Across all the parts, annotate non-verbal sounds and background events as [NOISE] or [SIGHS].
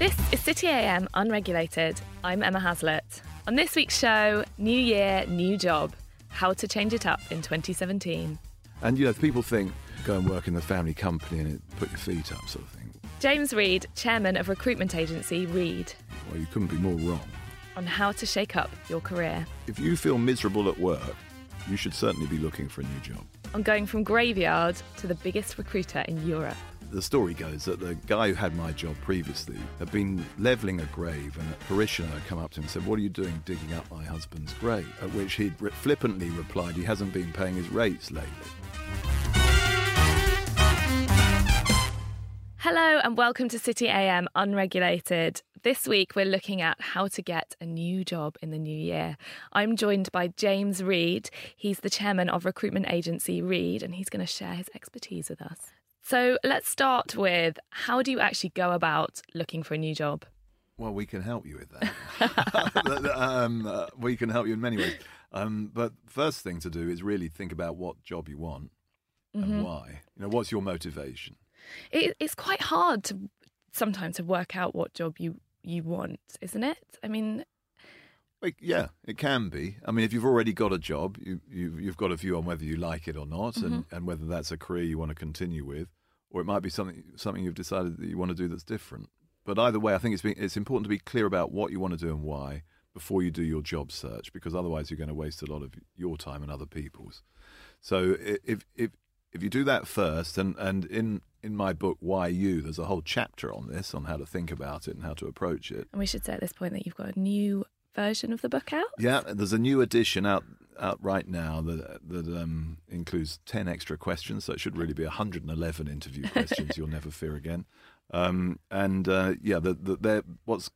This is City AM Unregulated. I'm Emma Haslett. On this week's show, New Year, New Job How to Change It Up in 2017. And you know, people think go and work in the family company and it, put your feet up, sort of thing. James Reed, chairman of recruitment agency Reed, Well, you couldn't be more wrong. on how to shake up your career. If you feel miserable at work, you should certainly be looking for a new job. On going from graveyard to the biggest recruiter in Europe. The story goes that the guy who had my job previously had been levelling a grave, and a parishioner had come up to him and said, What are you doing digging up my husband's grave? At which he flippantly replied, He hasn't been paying his rates lately. Hello and welcome to City AM Unregulated. This week we're looking at how to get a new job in the new year. I'm joined by James Reed. He's the chairman of recruitment agency Reed and he's going to share his expertise with us. So let's start with how do you actually go about looking for a new job? Well, we can help you with that. [LAUGHS] um, uh, we can help you in many ways. Um, but first thing to do is really think about what job you want and why. You know, what's your motivation? It, it's quite hard to sometimes to work out what job you you want, isn't it? I mean, Like, yeah, it can be. I mean, if you've already got a job, you, you, you've got a view on whether you like it or not, and, mm-hmm. and whether that's a career you want to continue with, or it might be something something you've decided that you want to do that's different. But either way, I think it's be, it's important to be clear about what you want to do and why before you do your job search, because otherwise you're going to waste a lot of your time and other people's. So if if if you do that first, and, and in in my book Why You, there's a whole chapter on this, on how to think about it and how to approach it. and we should say at this point that you've got a new version of the book out. Yeah, there's a new edition out out right now that that um, includes ten extra questions, so it should really be 111 interview [LAUGHS] questions. You'll never fear again. Um, and uh, yeah, the, the, they're, what's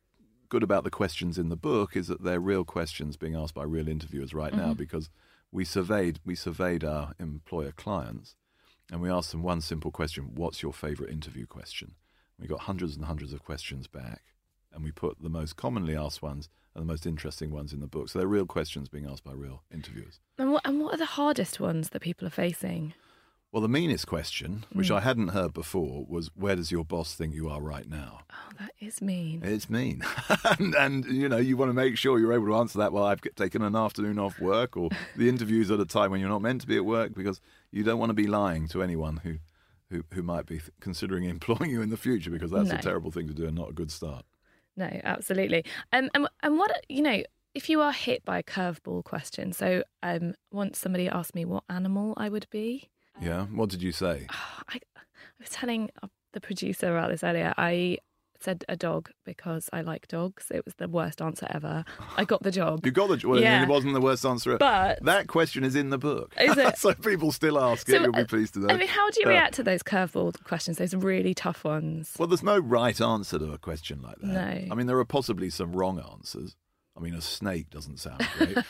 good about the questions in the book is that they're real questions being asked by real interviewers right now because we surveyed we surveyed our employer clients and we asked them one simple question: What's your favourite interview question? We got hundreds and hundreds of questions back, and we put the most commonly asked ones and the most interesting ones in the book. So they're real questions being asked by real interviewers. And what, and what are the hardest ones that people are facing? Well, the meanest question, which mm. I hadn't heard before, was where does your boss think you are right now? Oh, that is mean. It's mean. [LAUGHS] and, and, you know, you want to make sure you're able to answer that. Well, I've taken an afternoon off work, or [LAUGHS] the interview's at a time when you're not meant to be at work, because you don't want to be lying to anyone who, who, who might be considering [LAUGHS] employing you in the future, because that's No. a terrible thing to do and not a good start. No, absolutely. Um, and and what you know, if you are hit by a curveball question, so um, once somebody asked me what animal I would be, Yeah. What did you say? [SIGHS] I, I was telling uh, the producer about this earlier. I said a dog because I like dogs. It was the worst answer ever. I [LAUGHS] got the job. You got the well, Yeah. it wasn't the worst answer. ever. But- that question is in the book. Is [LAUGHS] it? so people still ask it. You'll be uh, pleased to know. I mean, how do you Uh, react to those curveball questions? Those really tough ones. Well, there's no right answer to a question like that. No. I mean, there are possibly some wrong answers. I mean, a snake doesn't sound great, [LAUGHS] [LAUGHS]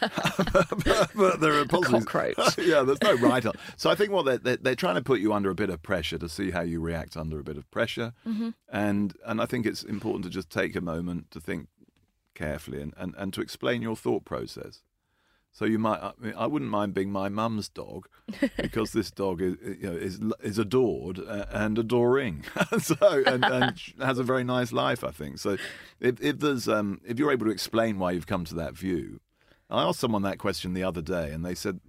but, but there are possibilities. cockroach. [LAUGHS] yeah, there's no right. So I think what they're, they're they're trying to put you under a bit of pressure to see how you react under a bit of pressure, Mm-hmm. and and I think it's important to just take a moment to think carefully and, and, and to explain your thought process. So you might, I, mean, I wouldn't mind being my mum's dog [LAUGHS] because this dog is, you know, is is adored uh, and adoring, [LAUGHS] so and, and [LAUGHS] has a very nice life. I think so. If, if there's um, if you're able to explain why you've come to that view, I asked someone that question the other day, and they said,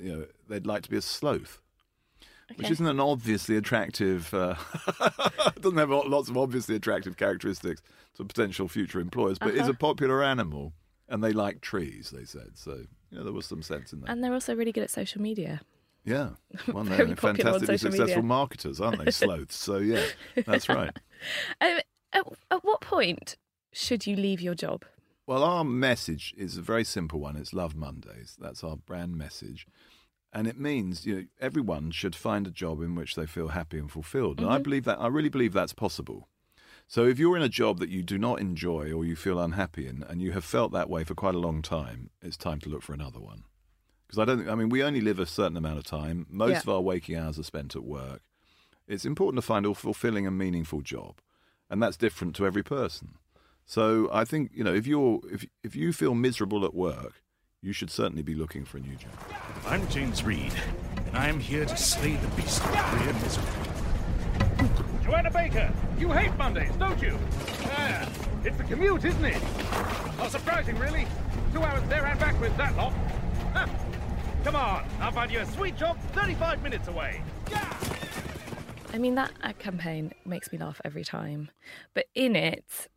you know, they'd like to be a sloth. Which isn't an obviously attractive, uh, doesn't have lots of obviously attractive characteristics to potential future employers, but is Uh-huh. a popular animal, and they like trees. They said so. You know, there was some sense in that. And they're also really good at social media. Yeah. [LAUGHS] Well, they're fantastically successful media. marketers, aren't they, [LAUGHS] sloths? So, yeah, that's right. [LAUGHS] Um, at, at what point should you leave your job? Well, our message is a very simple one. It's Love Mondays. That's our brand message. And it means you know, everyone should find a job in which they feel happy and fulfilled. And I believe that, I really believe that's possible. So if you're in a job that you do not enjoy or you feel unhappy in, and you have felt that way for quite a long time, it's time to look for another one. Because I don't I mean, we only live a certain amount of time. Most Yeah. of our waking hours are spent at work. It's important to find a fulfilling and meaningful job. And that's different to every person. So I think, you know, if you're, if, if you feel miserable at work, you should certainly be looking for a new job. I'm James Reed, and I am here to slay the beast of career misery. Joanna Baker, you hate Mondays, don't you? Yeah, it's the commute, isn't it? Not surprising, really. Two hours there and back with that lot. Huh. Come on, I'll find you a sweet job 35 minutes away. Yeah! I mean, that ad campaign makes me laugh every time. But in it,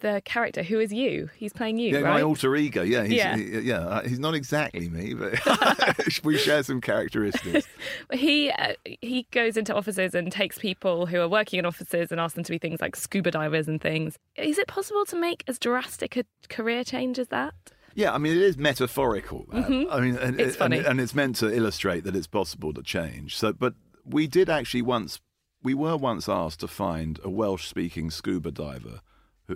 the character who is you, he's playing you, Yeah, right? my alter ego. Yeah, he's, Yeah. he- yeah. uh, He's not exactly me, but [LAUGHS] [LAUGHS] we share some characteristics. [LAUGHS] He uh, he goes into offices and takes people who are working in offices and asks them to be things like scuba divers and things. Is it possible to make as drastic a career change as that? Yeah, I mean, it is metaphorical. that. I mean, and, Mm-hmm. It's and- funny. and, it's meant to illustrate that it's possible to change. So, but we did actually once, we were once asked to find a Welsh-speaking scuba diver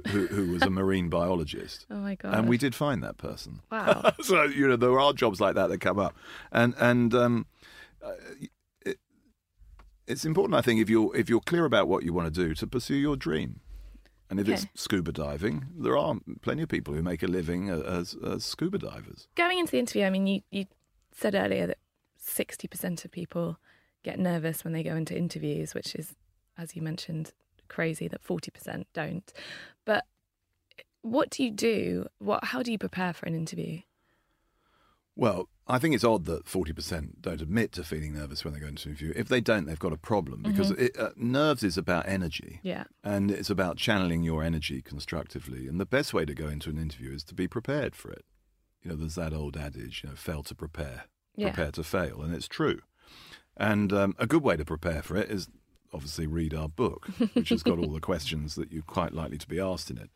who, who, who was a marine biologist. [LAUGHS] Oh my god! And we did find that person. Wow. [LAUGHS] so you know there are jobs like that that come up, and and um, uh, it, it's important. I think if you're if you're clear about what you want to do, to pursue your dream. And if it's scuba diving, there are plenty of people who make a living as, as scuba divers. Going into the interview, I mean, you you said earlier that sixty percent of people get nervous when they go into interviews, which is, as you mentioned, crazy that forty percent don't. But what do you do? What? How do you prepare for an interview? Well, I think it's odd that 40% don't admit to feeling nervous when they go into an interview. If they don't, they've got a problem because it, uh, nerves is about energy. Yeah. And it's about channeling your energy constructively. And the best way to go into an interview is to be prepared for it. You know, there's that old adage, you know, fail to prepare, Yeah. prepare to fail. And it's true. And um, a good way to prepare for it is obviously read our book, which has got all the [LAUGHS] questions that you're quite likely to be asked in it.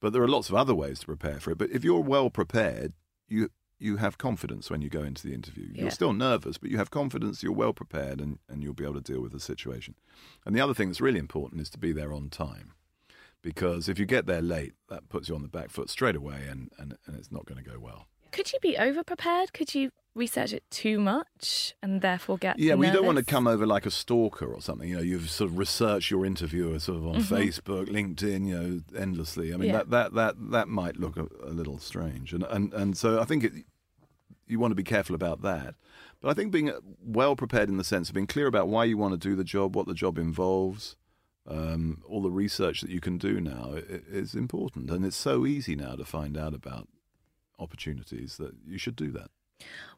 But there are lots of other ways to prepare for it. But if you're well prepared, you you have confidence when you go into the interview. Yeah. You're still nervous, but you have confidence, you're well prepared, and, and you'll be able to deal with the situation. And the other thing that's really important is to be there on time. Because if you get there late, that puts you on the back foot straight away, and, and, and it's not going to go well. Could you be over prepared? Could you research it too much and therefore get Yeah, we don't want to come over like a stalker or something. You know, you've sort of researched your interviewer sort of on Facebook, LinkedIn, you know, endlessly. I mean, Mm-hmm. Yeah. that, that, that, that might look a, a little strange. And, and, and so I think it, you want to be careful about that. But I think being well prepared in the sense of being clear about why you want to do the job, what the job involves, um, all the research that you can do now is important. And it's so easy now to find out about opportunities that you should do that.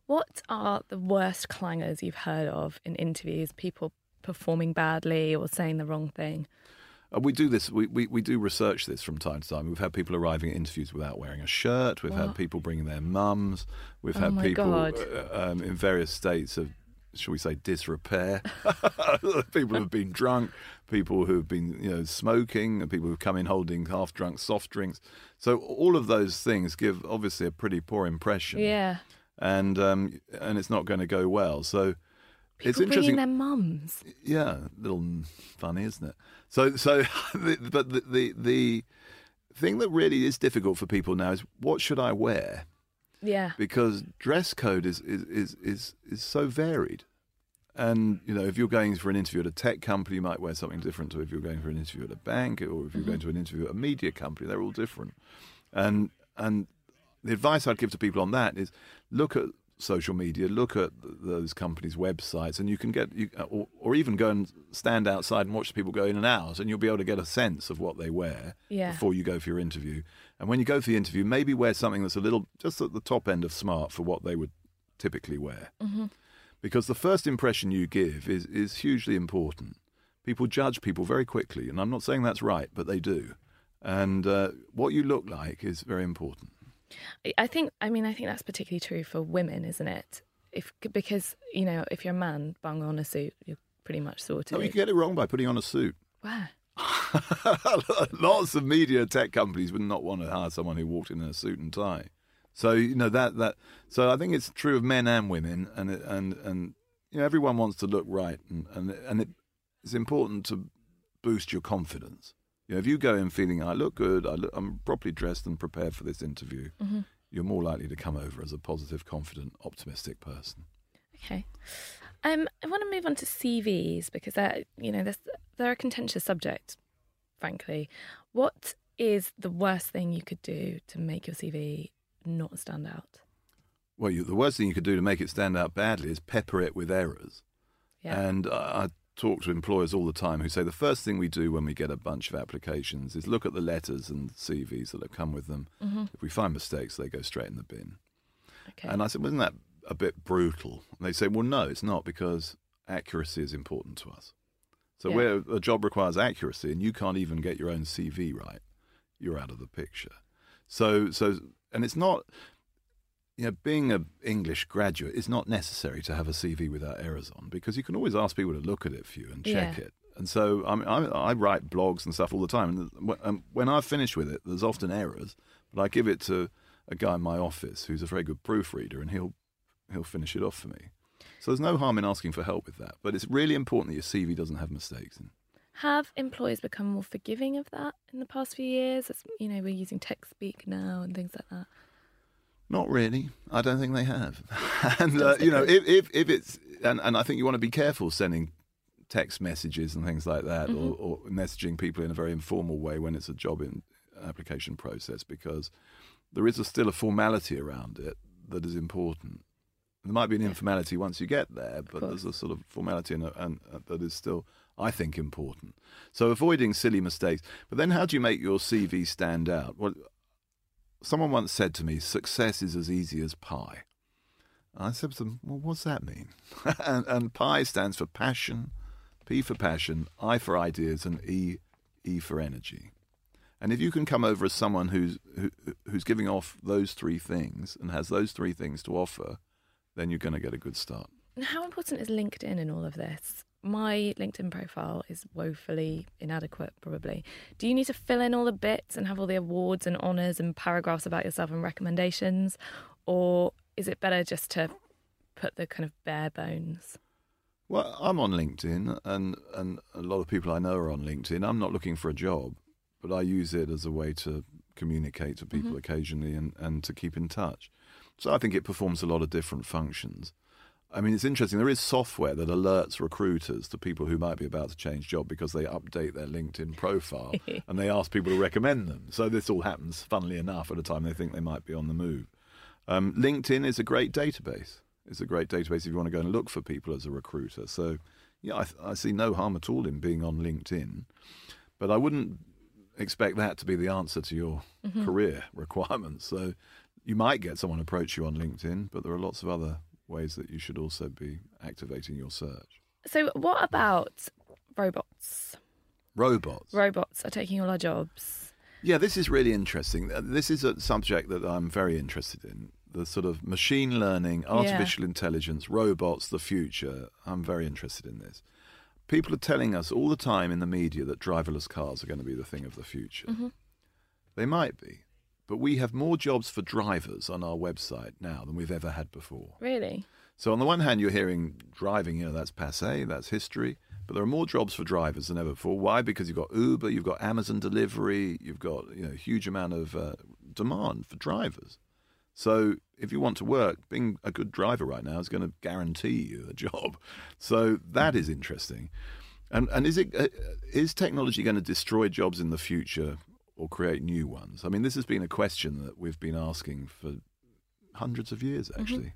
What are the worst clangers you've heard of in interviews? People performing badly or saying the wrong thing? Uh, we do this. We, we, we do research this from time to time. We've had people arriving at interviews without wearing a shirt. We've had people bringing their mums. We've Oh had people uh, um, in various states of, shall we say, disrepair. [LAUGHS] people who've been drunk. People who've been you know smoking. And people who've come in holding half drunk soft drinks. So all of those things give obviously a pretty poor impression. Yeah. And um, and it's not going to go well. So. it's interesting. their mums. Yeah, a little funny, isn't it? So, so, [LAUGHS] but the, the the thing that really is difficult for people now is what should I wear? Yeah. Because dress code is is is is, is so varied. And you know, if you're going for an interview at a tech company, you might wear something different to if you're going for an interview at a bank, or if you're mm-hmm. going to an interview at a media company. They're all different. And and the advice I'd give to people on that is look at social media, look at those companies' websites, and you can get, you, or, or even go and stand outside and watch people go in and out, and you'll be able to get a sense of what they wear Yeah. before you go for your interview. And when you go for the interview, maybe wear something that's a little just at the top end of smart for what they would typically wear. Mm-hmm. Because the first impression you give is, is hugely important. People judge people very quickly, and I'm not saying that's right, but they do. And uh, what you look like is very important. I- I think. I mean, I think that's particularly true for women, isn't it? If because you know, if you're a man, bung on a suit, you're pretty much sorted. No, you can get it wrong by putting on a suit. Wow. [LAUGHS] Lots of media tech companies would not want to hire someone who walked in in a suit and tie. So you know that that. So I think it's true of men and women, and it, and and you know everyone wants to look right, and and and it, it's important to boost your confidence. You know, if you go in feeling I look good, I look, I'm properly dressed and prepared for this interview, you're more likely to come over as a positive, confident, optimistic person. Okay. Um, I want to move on to CVs because they're, you know, they're, they're a contentious subject, frankly. What is the worst thing you could do to make your CV not stand out? Well, you, the worst thing you could do to make it stand out badly is pepper it with errors. Yeah. And I, talk to employers all the time who say the first thing we do when we get a bunch of applications is look at the letters and CVs that have come with them. Mm-hmm. If we find mistakes, they go straight in the bin. Okay. And I said, wasn't that a bit brutal? And they say, well, no, it's not because accuracy is important to us. So Yeah. where a job requires accuracy and you can't even get your own CV right, you're out of the picture. So, so, and it's not, you know, being an English graduate is not necessary to have a CV without errors on because you can always ask people to look at it for you and check Yeah. it. And so I, mean, I, I write blogs and stuff all the time. And when um, I've finished with it, there's often errors, but I give it to a guy in my office who's a very good proofreader, and he'll he'll finish it off for me. So there's no harm in asking for help with that. But it's really important that your CV doesn't have mistakes in. Have employers become more forgiving of that in the past few years? It's, you know, we're using text speak now and things like that. Not really. I don't think they have. [LAUGHS] and uh, you know, if, if if it's and, and I think you want to be careful sending text messages and things like that, Mm-hmm. or, or messaging people in a very informal way when it's a job in application process, because there is a, still a formality around it that is important. There might be an informality once you get there, but there's a sort of formality and, and uh, that is still, I think, important. So avoiding silly mistakes. But then, how do you make your CV stand out? Well, someone once said to me, "Success is as easy as pie." I said to them, "Well, what's that mean?" [LAUGHS] and, and stands for passion, P for passion, I for ideas, and E E for energy. And if you can come over as someone who's who, who's giving off those three things and has those three things to offer, then you're going to get a good start. How important is LinkedIn in all of this? My LinkedIn profile is woefully inadequate, probably. Do you need to fill in all the bits and have all the awards and honours and paragraphs about yourself and recommendations? Or is it better just to put the kind of bare bones? Well, I'm on LinkedIn, and, and a lot of people I know are on LinkedIn. I'm not looking for a job, but I use it as a way to communicate to people mm-hmm. occasionally and, and to keep in touch. So I think it performs a lot of different functions. I mean, it's interesting. There is software that alerts recruiters to people who might be about to change job because they update their LinkedIn profile [LAUGHS] and they ask people to recommend them. So this all happens, funnily enough, at a time they think they might be on the move. Um, LinkedIn is a great database. It's a great database if you want to go and look for people as a recruiter. So, yeah, I, I see no harm at all in being on LinkedIn, but I wouldn't expect that to be the answer to your career [LAUGHS] requirements. So, you might get someone approach you on LinkedIn, but there are lots of other ways that you should also be activating your search. So, what about robots? Robots. Robots are taking all our jobs. Yeah, this is really interesting. Uh, This is a subject that I'm very interested in. The sort of machine learning, artificial intelligence, robots, the future. I'm very interested in this. People are telling us all the time in the media that driverless cars are going to be the thing of the future. They might be. But we have more jobs for drivers on our website now than we've ever had before. Really? So on the one hand, you're hearing driving, you know, that's passe, that's history. But there are more jobs for drivers than ever before. Why? Because you've got Uber, you've got Amazon delivery, you've got you know a huge amount of uh, demand for drivers. So if you want to work, being a good driver right now is going to guarantee you a job. So that is interesting. And and is it uh, is technology going to destroy jobs in the future or create new ones? I mean, this has been a question that we've been asking for hundreds of years mm-hmm. actually.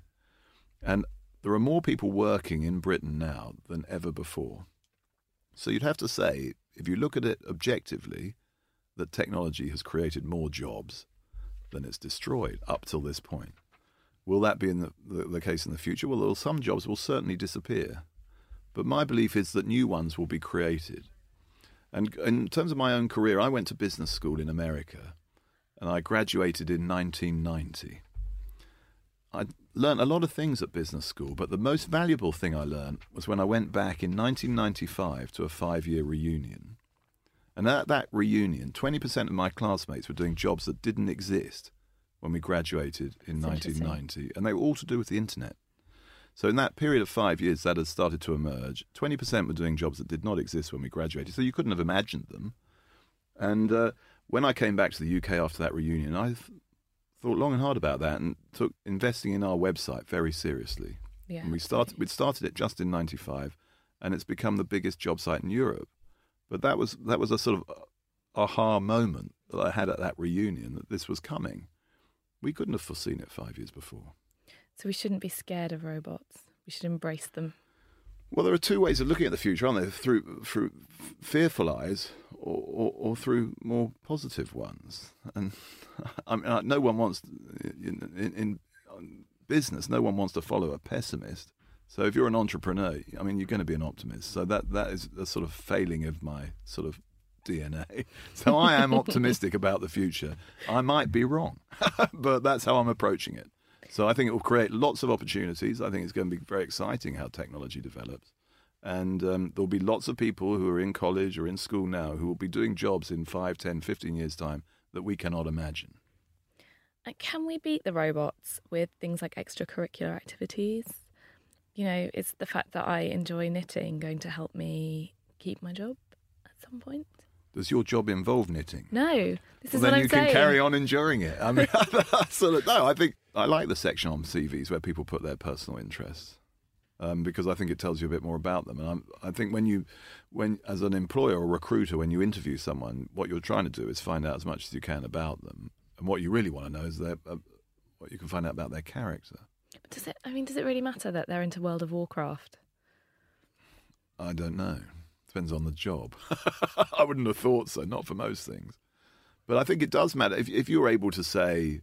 And there are more people working in Britain now than ever before. So you'd have to say, if you look at it objectively, that technology has created more jobs than it's destroyed up till this point. Will that be in the, the, the case in the future? Well, some jobs will certainly disappear. But my belief is that new ones will be created. And in terms of my own career, I went to business school in America and I graduated in 1990. I learned a lot of things at business school, but the most valuable thing I learned was when I went back in 1995 to a five year reunion. And at that reunion, 20% of my classmates were doing jobs that didn't exist when we graduated in That's 1990, and they were all to do with the internet. So in that period of five years, that had started to emerge. 20% were doing jobs that did not exist when we graduated, so you couldn't have imagined them. And uh, when I came back to the UK after that reunion, I th- thought long and hard about that and took investing in our website very seriously. Yeah. And we started we'd started it just in '95, and it's become the biggest job site in Europe. But that was that was a sort of aha moment that I had at that reunion that this was coming. We couldn't have foreseen it five years before. So we shouldn't be scared of robots. We should embrace them. Well, there are two ways of looking at the future, aren't there? Through through fearful eyes or, or, or through more positive ones. And [LAUGHS] I mean, uh, no one wants in, in, in business. No one wants to follow a pessimist. So if you're an entrepreneur, I mean, you're going to be an optimist. So that that is a sort of failing of my sort of DNA. [LAUGHS] So I am optimistic about the future. I might be wrong, [LAUGHS] but that's how I'm approaching it. So I think it will create lots of opportunities. I think it's going to be very exciting how technology develops. And um, there'll be lots of people who are in college or in school now who will be doing jobs in 5, 10, 15 years' time that we cannot imagine. Can we beat the robots with things like extracurricular activities? You know, is the fact that I enjoy knitting going to help me keep my job at some point? Does your job involve knitting? No, this well, is then what you I'm can saying. carry on enjoying it. I mean, [LAUGHS] no, I think I like the section on CVs where people put their personal interests um, because I think it tells you a bit more about them. And I'm, I think when you, when as an employer or recruiter, when you interview someone, what you're trying to do is find out as much as you can about them. And what you really want to know is their, uh, what you can find out about their character. But does it? I mean, does it really matter that they're into World of Warcraft? I don't know. Depends on the job. [LAUGHS] I wouldn't have thought so, not for most things. But I think it does matter. If, if you're able to say,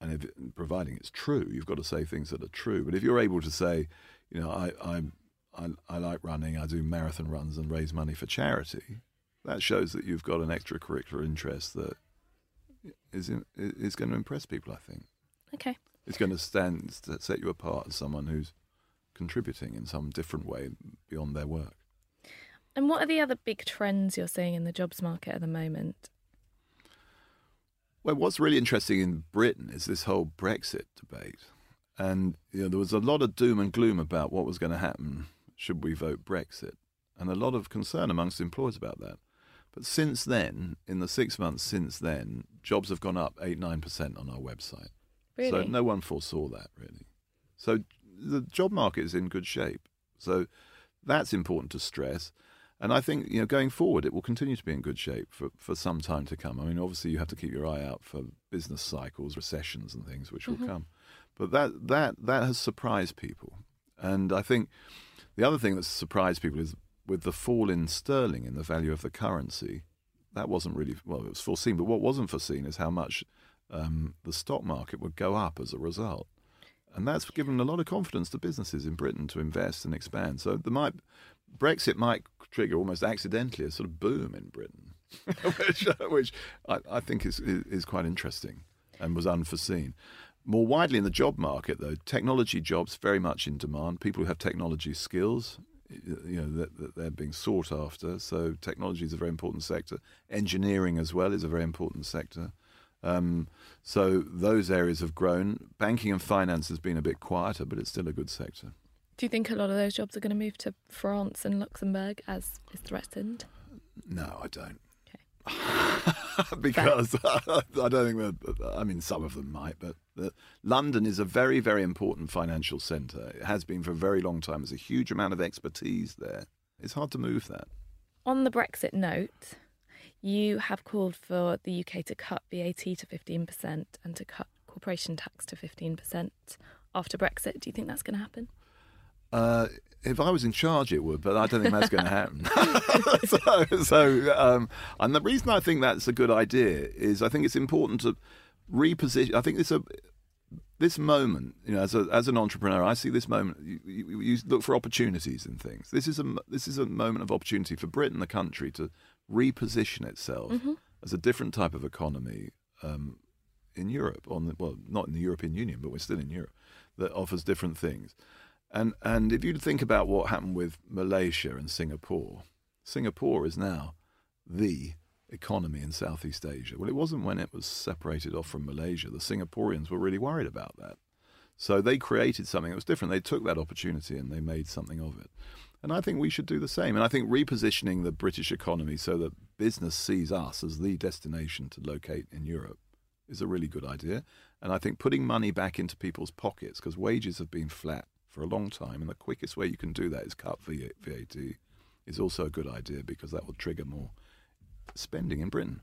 and if, providing it's true, you've got to say things that are true. But if you're able to say, you know, I, I, I, I like running, I do marathon runs and raise money for charity, that shows that you've got an extracurricular interest that is, in, is going to impress people, I think. Okay. It's going to stand, set you apart as someone who's contributing in some different way beyond their work. And what are the other big trends you're seeing in the jobs market at the moment? Well, what's really interesting in Britain is this whole Brexit debate. And you know, there was a lot of doom and gloom about what was going to happen should we vote Brexit, and a lot of concern amongst employers about that. But since then, in the six months since then, jobs have gone up 8 9% on our website. Really? So no one foresaw that, really. So the job market is in good shape. So that's important to stress. And I think you know going forward, it will continue to be in good shape for, for some time to come. I mean, obviously, you have to keep your eye out for business cycles, recessions, and things which will come. But that that that has surprised people, and I think the other thing that's surprised people is with the fall in sterling in the value of the currency. That wasn't really well; it was foreseen. But what wasn't foreseen is how much um, the stock market would go up as a result. And that's given a lot of confidence to businesses in Britain to invest and expand. So there might Brexit might trigger almost accidentally a sort of boom in Britain, [LAUGHS] which, which I, I think is, is, quite interesting and was unforeseen. More widely in the job market, though, technology jobs very much in demand. People who have technology skills, you know, that they're being sought after. So technology is a very important sector. Engineering as well is a very important sector. Um, so those areas have grown. Banking and finance has been a bit quieter, but it's still a good sector. Do you think a lot of those jobs are going to move to France and Luxembourg as is threatened? No, I don't. [LAUGHS] because [LAUGHS] I don't think that. I mean, some of them might, but uh, London is a very, very important financial centre. It has been for a very long time. There's a huge amount of expertise there. It's hard to move that. On the Brexit note, you have called for the UK to cut VAT to 15% and to cut corporation tax to 15% after Brexit. Do you think that's going to happen? Uh, if I was in charge, it would, but I don't think that's going to happen. [LAUGHS] so, so um, and the reason I think that's a good idea is I think it's important to reposition. I think it's a this moment, you know, as a, as an entrepreneur, I see this moment. You, you, you look for opportunities in things. This is a this is a moment of opportunity for Britain, the country, to reposition itself Mm-hmm. as a different type of economy um, in Europe. On the, well, not in the European Union, but we're still in Europe that offers different things. And and if you think about what happened with Malaysia and Singapore, Singapore is now the economy in Southeast Asia. Well, it wasn't when it was separated off from Malaysia. The Singaporeans were really worried about that. So they created something that was different. They took that opportunity and they made something of it. And I think we should do the same. And I think repositioning the British economy so that business sees us as the destination to locate in Europe is a really good idea. And I think putting money back into people's pockets, because wages have been flat for a long time, and the quickest way you can do that is cut VAT, is also a good idea because that will trigger more spending in Britain.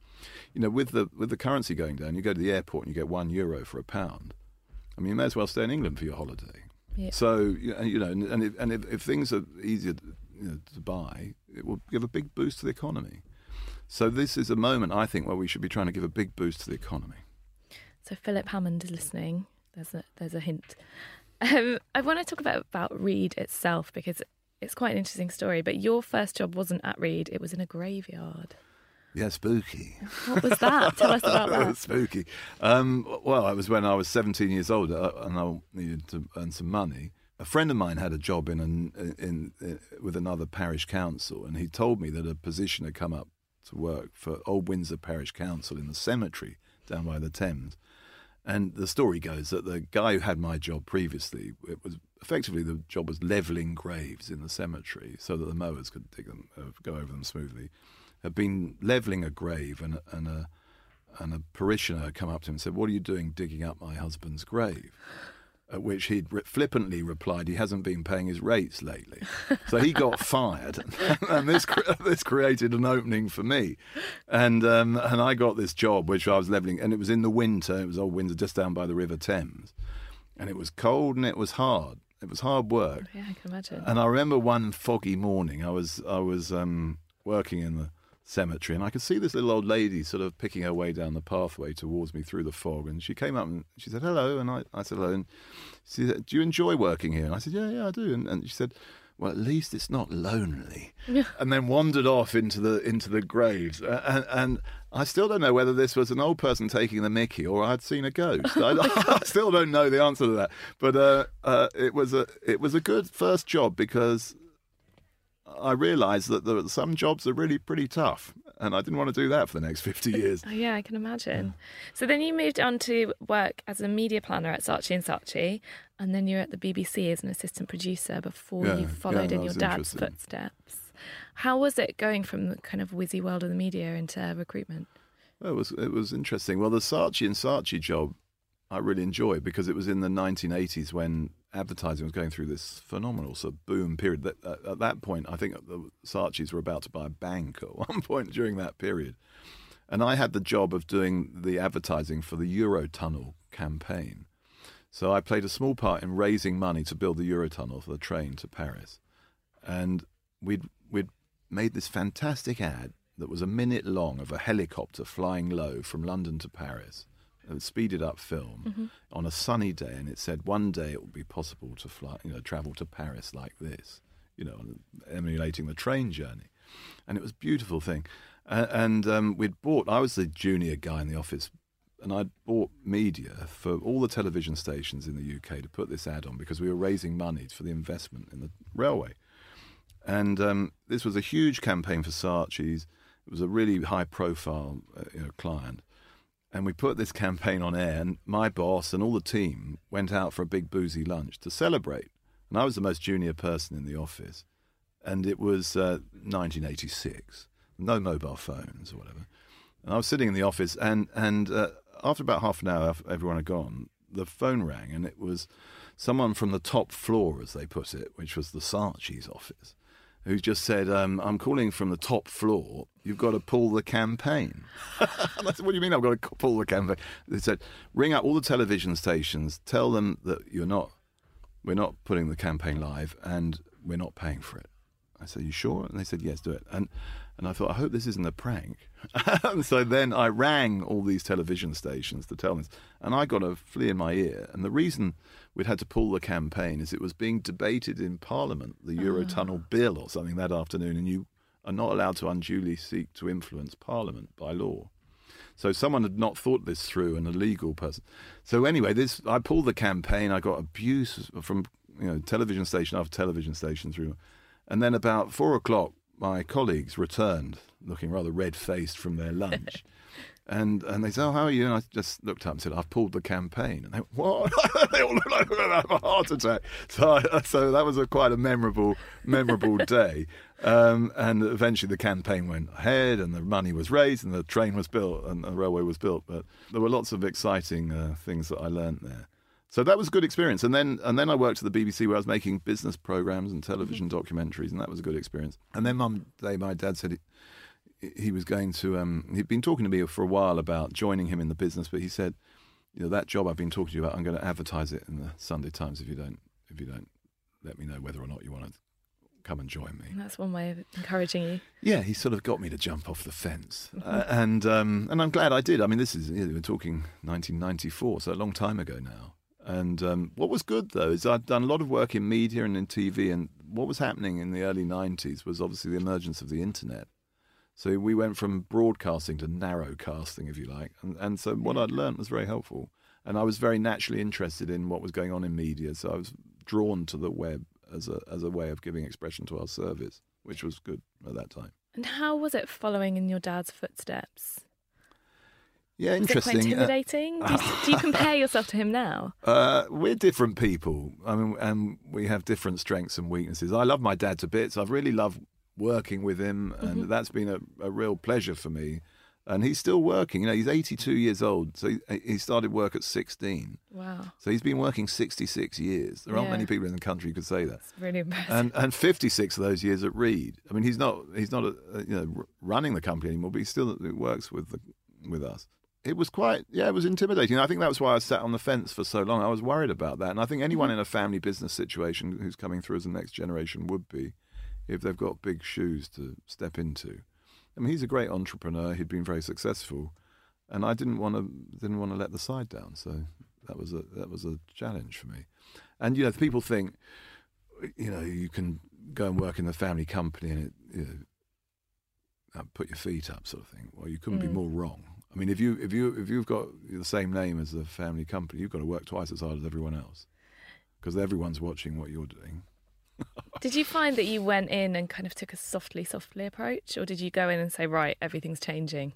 You know, with the with the currency going down, you go to the airport and you get one euro for a pound. I mean, you may as well stay in England for your holiday. Yeah. So you know, you know, and, and, if, and if, if things are easier to, you know, to buy, it will give a big boost to the economy. So this is a moment, I think, where we should be trying to give a big boost to the economy. So Philip Hammond is listening. There's a there's a hint. Um, I want to talk about about Reed itself because it's quite an interesting story. But your first job wasn't at Reed; it was in a graveyard. Yeah, spooky. What was that? Tell us about [LAUGHS] that. spooky. Um, well, it was when I was 17 years old uh, and I needed to earn some money. A friend of mine had a job in, an, in, in with another parish council, and he told me that a position had come up to work for Old Windsor Parish Council in the cemetery down by the Thames. And the story goes that the guy who had my job previously, it was effectively the job was levelling graves in the cemetery so that the mowers could dig them, uh, go over them smoothly had been levelling a grave, and, and, a, and a parishioner had come up to him and said, What are you doing digging up my husband's grave? At which he'd flippantly replied, He hasn't been paying his rates lately. So he got [LAUGHS] fired, [LAUGHS] and this, this created an opening for me. And, um, and I got this job, which I was levelling, and it was in the winter. It was old Windsor, just down by the River Thames. And it was cold and it was hard. It was hard work. Yeah, I can imagine. And I remember one foggy morning, I was I was um, working in the cemetery, and I could see this little old lady sort of picking her way down the pathway towards me through the fog. And she came up and she said, "Hello," and I, I said, "Hello." And she said, "Do you enjoy working here?" And I said, "Yeah, yeah, I do." And, and she said, "Well, at least it's not lonely." [LAUGHS] and then wandered off into the into the graves, and, and I still don't know whether this was an old person taking the Mickey or I'd seen a ghost. [LAUGHS] I, [LAUGHS] I, still don't know the answer to that. But uh, uh, it was a it was a good first job because I realised that there, some jobs are really pretty tough, and I didn't want to do that for the next [LAUGHS] 50 [LAUGHS] years. Oh, yeah, I can imagine. So then you moved on to work as a media planner at Saatchi and Saatchi, and then you're at the BBC as an assistant producer before Yeah, you followed yeah, in your dad's footsteps. How was it going from the kind of whizzy world of the media into recruitment? Well, it was it was interesting. Well, the Saatchi and Saatchi job I really enjoyed because it was in the 1980s when advertising was going through this phenomenal sort of boom period. That uh, at that point, I think the Saatchis were about to buy a bank at [LAUGHS] one point during that period, and I had the job of doing the advertising for the Eurotunnel campaign. So I played a small part in raising money to build the Eurotunnel for the train to Paris, and we'd we'd made this fantastic ad that was a minute long of a helicopter flying low from London to Paris, a speeded up film on a sunny day, and it said one day it will be possible to fly, you know, travel to Paris like this, you know, emulating the train journey, and it was a beautiful thing. Uh, and um, we'd bought. I was the junior guy in the office and I'd bought media for all the television stations in the UK to put this ad on because we were raising money for the investment in the railway. And um, this was a huge campaign for Saatchi's. It was a really high profile uh, you know, client. And we put this campaign on air, and my boss and all the team went out for a big boozy lunch to celebrate. And I was the most junior person in the office. And it was uh, 1986, no mobile phones or whatever. And I was sitting in the office, and and uh, after about half an hour, everyone had gone, the phone rang, and it was someone from the top floor, as they put it, which was the Saatchi's office, who just said, um, "I'm calling from the top floor. You've got to pull the campaign." [LAUGHS] I said, "What do you mean I've got to pull the campaign?" They said, "Ring up all the television stations. Tell them that you're not, we're not putting the campaign live, and we're not paying for it." I said, "You sure?" And they said, "Yes, do it." And and I thought, I hope this isn't a prank. [LAUGHS] and so then I rang all these television stations to tell them and I got a flea in my ear. And the reason we'd had to pull the campaign is it was being debated in Parliament, the ah. Eurotunnel bill or something that afternoon, and you are not allowed to unduly seek to influence Parliament by law. So someone had not thought this through, an illegal person. So anyway, this I pulled the campaign. I got abuse from you know television station after television station through, and then about four o'clock, my colleagues returned, looking rather red faced from their lunch. [LAUGHS] And and they said, "Oh, how are you?" And I just looked up and said, "I've pulled the campaign." And they went, "What?" [LAUGHS] they all looked like they were going to have a heart attack. So I, so that was a quite a memorable memorable [LAUGHS] day. Um, and eventually the campaign went ahead, and the money was raised, and the train was built, and the railway was built. But there were lots of exciting uh, things that I learnt there. So that was a good experience. And then and then I worked at the BBC where I was making business programs and television documentaries, and that was a good experience. And then one day my dad said he, he was going to. Um, he'd been talking to me for a while about joining him in the business, but he said, you know, that job I've been talking to you about, I'm going to advertise it in the Sunday Times if you don't if if you don't let me know whether or not you want to come and join me. That's one way of encouraging you. Yeah, he sort of got me to jump off the fence, [LAUGHS] uh, and um, and I'm glad I did. I mean, this is you know, we're talking 1994, so a long time ago now. And um, what was good though is I'd done a lot of work in media and in TV, and what was happening in the early 90s was obviously the emergence of the internet. So we went from broadcasting to narrowcasting, if you like, and and so what I'd learned was very helpful, and I was very naturally interested in what was going on in media, so I was drawn to the web as a as a way of giving expression to our service, which was good at that time. And how was it following in your dad's footsteps? Yeah, Was it quite interesting. Uh, intimidating? do, you, [LAUGHS] do you compare yourself to him now? Uh, we're different people. I mean, and we have different strengths and weaknesses. I love my dad to bits. I've really loved working with him, and Mm-hmm. that's been a, a real pleasure for me. And he's still working. You know, he's 82 years old, so he, he started work at 16. Wow, So he's been working 66 years. There aren't Yeah. many people in the country who could say that. it's really impressive. And and 56 of those years at Reed. I mean, he's not he's not a, a, you know running the company anymore, but he still works with the, with us. It was quite yeah, it was intimidating. I think that was why I sat on the fence for so long. I was worried about that, and I think anyone in a family business situation who's coming through as the next generation would be, if they've got big shoes to step into. I mean, he's a great entrepreneur. He'd been very successful, and I didn't want to didn't want to let the side down. So that was a that was a challenge for me. And you know, people think you know you can go and work in the family company and it, you know, uh, put your feet up, sort of thing. Well, you couldn't be Mm. more wrong. I mean, if you if you if you've got the same name as the family company, you've got to work twice as hard as everyone else because everyone's watching what you're doing. [LAUGHS] Did you find that you went in and kind of took a softly, softly approach, or did you go in and say, right, everything's changing?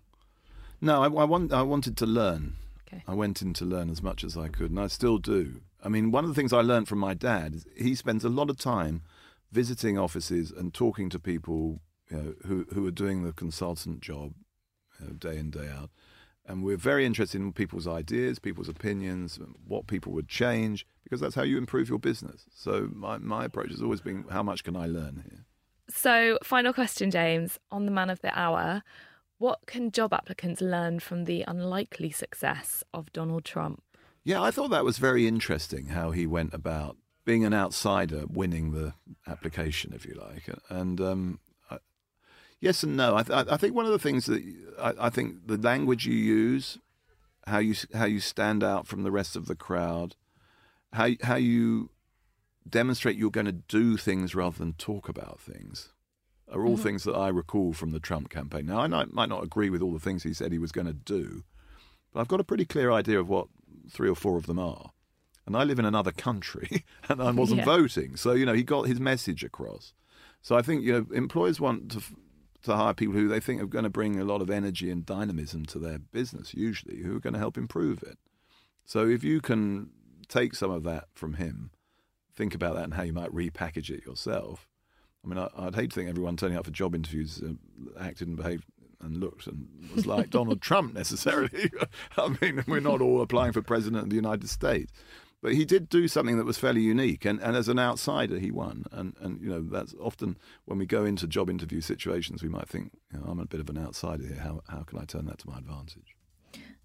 No, I, I, want, I wanted to learn. Okay. I went in to learn as much as I could, and I still do. I mean, one of the things I learned from my dad is he spends a lot of time visiting offices and talking to people you know, who who are doing the consultant job you know, day in day out. And we're very interested in people's ideas, people's opinions, what people would change, because that's how you improve your business. So my, my approach has always been, how much can I learn here? So, final question, James, on the man of the hour. What can job applicants learn from the unlikely success of Donald Trump? Yeah, I thought that was very interesting how he went about being an outsider, winning the application, if you like. And um, yes and no. I, th- I think one of the things that I, I think the language you use, how you how you stand out from the rest of the crowd, how how you demonstrate you're going to do things rather than talk about things, are all mm-hmm. things that I recall from the Trump campaign. Now, I might, might not agree with all the things he said he was going to do, but I've got a pretty clear idea of what three or four of them are. And I live in another country [LAUGHS] and I wasn't Yeah. voting. So, you know, he got his message across. So I think, you know, employers want to, to hire people who they think are going to bring a lot of energy and dynamism to their business, usually, who are going to help improve it. So if you can take some of that from him, think about that and how you might repackage it yourself. I mean, I, I'd hate to think everyone turning up for job interviews uh, acted and behaved and looked and was like [LAUGHS] Donald Trump necessarily. [LAUGHS] I mean, we're not all applying for president of the United States. But he did do something that was fairly unique, and, and as an outsider, he won. And, and you know that's often when we go into job interview situations, we might think, you know, I'm a bit of an outsider here. How how can I turn that to my advantage?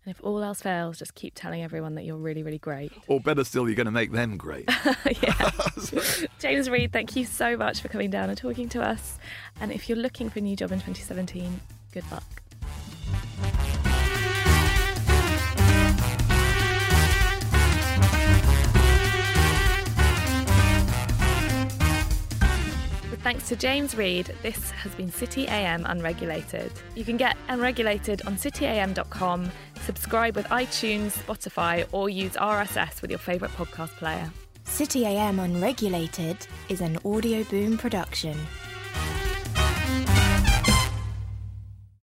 And if all else fails, just keep telling everyone that you're really, really great. Or better still, you're going to make them great. [LAUGHS] yeah. [LAUGHS] James Reed, thank you so much for coming down and talking to us. And if you're looking for a new job in 2017, good luck. Thanks to James Reed, this has been City AM Unregulated. You can get Unregulated on cityam.com, subscribe with iTunes, Spotify, or use RSS with your favourite podcast player. City AM Unregulated is an Audioboom production.